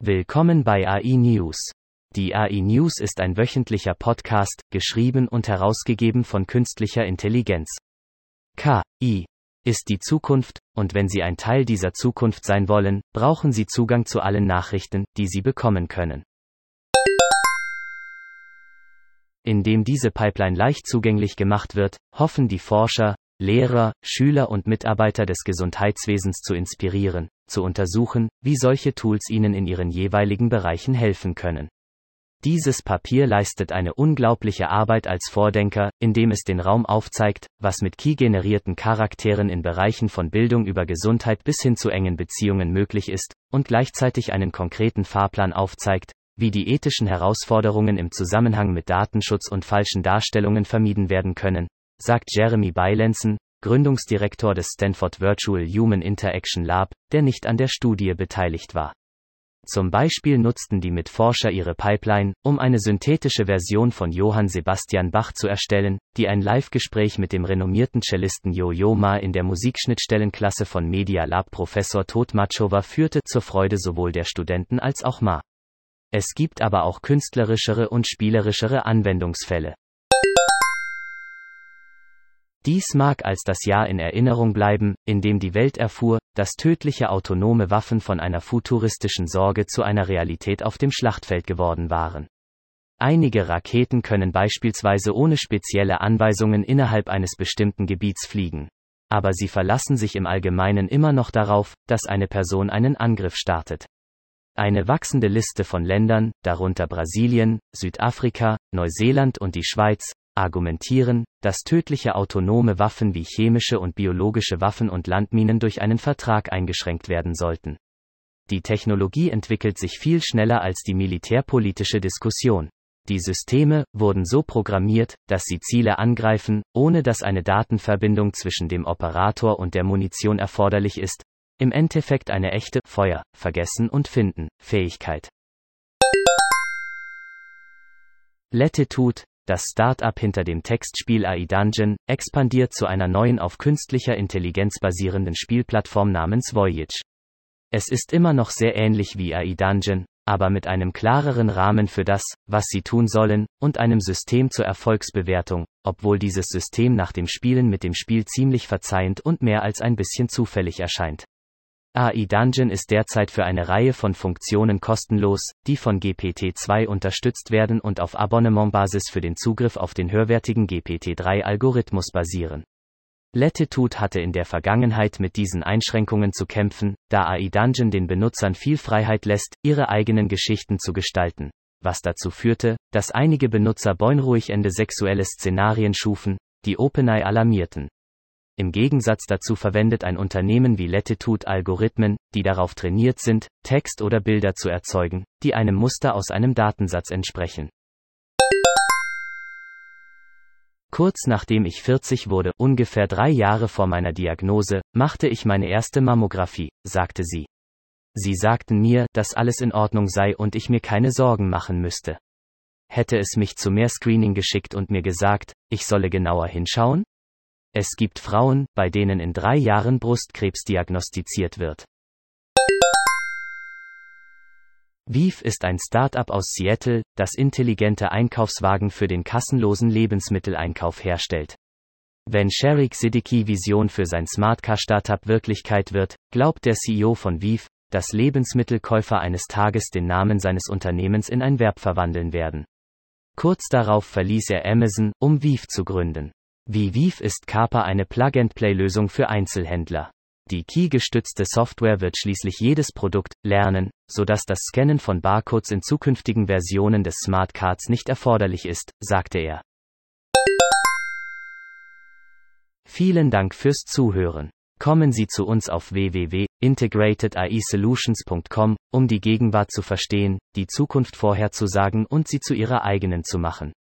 Willkommen bei AI News. Die AI News ist ein wöchentlicher Podcast, geschrieben und herausgegeben von künstlicher Intelligenz. KI ist die Zukunft, und wenn Sie ein Teil dieser Zukunft sein wollen, brauchen Sie Zugang zu allen Nachrichten, die Sie bekommen können. Indem diese Pipeline leicht zugänglich gemacht wird, hoffen die Forscher, Lehrer, Schüler und Mitarbeiter des Gesundheitswesens zu inspirieren, zu untersuchen, wie solche Tools ihnen in ihren jeweiligen Bereichen helfen können. Dieses Papier leistet eine unglaubliche Arbeit als Vordenker, indem es den Raum aufzeigt, was mit Key-generierten Charakteren in Bereichen von Bildung über Gesundheit bis hin zu engen Beziehungen möglich ist, und gleichzeitig einen konkreten Fahrplan aufzeigt, wie die ethischen Herausforderungen im Zusammenhang mit Datenschutz und falschen Darstellungen vermieden werden können, sagt Jeremy Bylenson, Gründungsdirektor des Stanford Virtual Human Interaction Lab, der nicht an der Studie beteiligt war. Zum Beispiel nutzten die Mitforscher ihre Pipeline, um eine synthetische Version von Johann Sebastian Bach zu erstellen, die ein Live-Gespräch mit dem renommierten Cellisten Yo-Yo Ma in der Musikschnittstellenklasse von Media Lab Professor Totmachowa führte zur Freude sowohl der Studenten als auch Ma. Es gibt aber auch künstlerischere und spielerischere Anwendungsfälle. Dies mag als das Jahr in Erinnerung bleiben, in dem die Welt erfuhr, dass tödliche autonome Waffen von einer futuristischen Sorge zu einer Realität auf dem Schlachtfeld geworden waren. Einige Raketen können beispielsweise ohne spezielle Anweisungen innerhalb eines bestimmten Gebiets fliegen. Aber sie verlassen sich im Allgemeinen immer noch darauf, dass eine Person einen Angriff startet. Eine wachsende Liste von Ländern, darunter Brasilien, Südafrika, Neuseeland und die Schweiz, argumentieren, dass tödliche autonome Waffen wie chemische und biologische Waffen und Landminen durch einen Vertrag eingeschränkt werden sollten. Die Technologie entwickelt sich viel schneller als die militärpolitische Diskussion. Die Systeme wurden so programmiert, dass sie Ziele angreifen, ohne dass eine Datenverbindung zwischen dem Operator und der Munition erforderlich ist, im Endeffekt eine echte Feuer, Vergessen und Finden Fähigkeit. Latitude, das Start-up hinter dem Textspiel AI Dungeon, expandiert zu einer neuen auf künstlicher Intelligenz basierenden Spielplattform namens Voyage. Es ist immer noch sehr ähnlich wie AI Dungeon, aber mit einem klareren Rahmen für das, was sie tun sollen, und einem System zur Erfolgsbewertung, obwohl dieses System nach dem Spielen mit dem Spiel ziemlich verzeihend und mehr als ein bisschen zufällig erscheint. AI Dungeon ist derzeit für eine Reihe von Funktionen kostenlos, die von GPT-2 unterstützt werden und auf Abonnementbasis für den Zugriff auf den höherwertigen GPT-3-Algorithmus basieren. Latitude hatte in der Vergangenheit mit diesen Einschränkungen zu kämpfen, da AI Dungeon den Benutzern viel Freiheit lässt, ihre eigenen Geschichten zu gestalten, was dazu führte, dass einige Benutzer beunruhig Ende sexuelle Szenarien schufen, die OpenAI alarmierten. Im Gegensatz dazu verwendet ein Unternehmen wie Latitude Algorithmen, die darauf trainiert sind, Text oder Bilder zu erzeugen, die einem Muster aus einem Datensatz entsprechen. Kurz nachdem ich 40 wurde, ungefähr drei Jahre vor meiner Diagnose, machte ich meine erste Mammographie, sagte sie. Sie sagten mir, dass alles in Ordnung sei und ich mir keine Sorgen machen müsste. Hätte es mich zu mehr Screening geschickt und mir gesagt, ich solle genauer hinschauen? Es gibt Frauen, bei denen in drei Jahren Brustkrebs diagnostiziert wird. Viv ist ein Start-up aus Seattle, das intelligente Einkaufswagen für den kassenlosen Lebensmitteleinkauf herstellt. Wenn Sharik Siddiqui Vision für sein Smartcar-Startup Wirklichkeit wird, glaubt der CEO von Viv, dass Lebensmittelkäufer eines Tages den Namen seines Unternehmens in ein Verb verwandeln werden. Kurz darauf verließ er Amazon, um Viv zu gründen. Wie Viv ist Kapa eine Plug-and-Play-Lösung für Einzelhändler. Die Key-gestützte Software wird schließlich jedes Produkt lernen, sodass das Scannen von Barcodes in zukünftigen Versionen des Smart Cards nicht erforderlich ist, sagte er. Vielen Dank fürs Zuhören. Kommen Sie zu uns auf www.integratedAIsolutions.com, um die Gegenwart zu verstehen, die Zukunft vorherzusagen und sie zu Ihrer eigenen zu machen.